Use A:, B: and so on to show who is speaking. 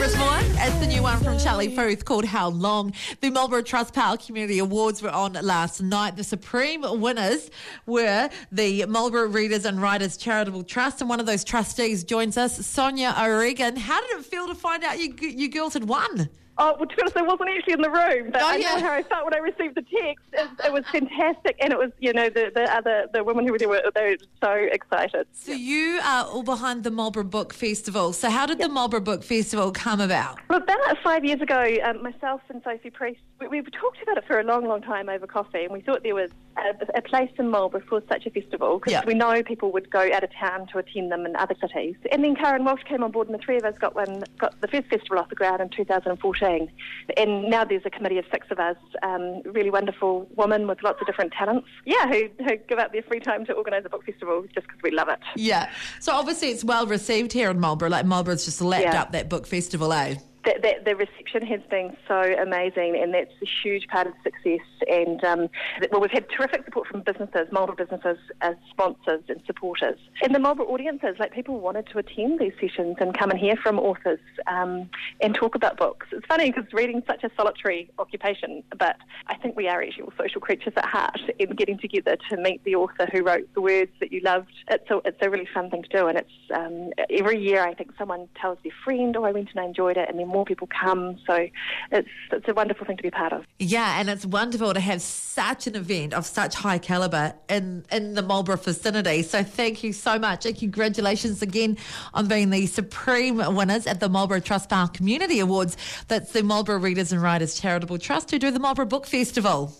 A: One. It's the new one from Charlie Puth called How Long. The Marlborough Trustpower Community Awards were on last night. The supreme winners were the Marlborough Readers and Writers Charitable Trust, and one of those trustees joins us, Sonia O'Regan. How did it feel to find out you, you girls had won?
B: Oh, well, to be honest, I wasn't actually in the room, but
A: Oh,
B: I
A: yeah.
B: know how I felt when I received the text. It, it was fantastic, and it was, you know, the, the other the women who were there were they were so excited.
A: So you are all behind the Marlborough Book Festival. So how did the Marlborough Book Festival come about?
B: Well, about five years ago, um, myself and Sophie Priest, we, we talked about it for a long, long time over coffee, and we thought there was a, a place in Marlborough for such a festival because
A: Yeah.
B: we know people would go out of town to attend them in other cities. And then Karen Walsh came on board, and the three of us got one, got the first festival off the ground in 2014. And now there's a committee of six of us, um, really wonderful women with lots of different talents, yeah, who, who give up their free time to organise a book festival just because we love it.
A: Yeah. So obviously it's well received here in Marlborough. Like Marlborough's just lapped
B: Yeah.
A: up that book festival, eh?
B: The, the, the reception has been so amazing, and that's a huge part of success. And um, well, we've had terrific support from businesses, Marlborough businesses, as sponsors and supporters, and the Marlborough audiences. Like people wanted to attend these sessions and come and hear from authors um, and talk about books. It's funny because reading's such a solitary occupation, but I think we are actually all social creatures at heart, and getting together to meet the author who wrote the words that you loved. It's a, it's a really fun thing to do, and it's um, every year I think someone tells their friend, "Oh, I went and I enjoyed it," and then more people come. So it's it's a wonderful thing to be part of.
A: Yeah, and it's wonderful to have such an event of such high caliber in, in the Marlborough vicinity. So thank you so much and congratulations again on being the supreme winners at the Marlborough Trust Trustpower Community Awards. That's the Marlborough Readers and Writers Charitable Trust who do the Marlborough Book Festival.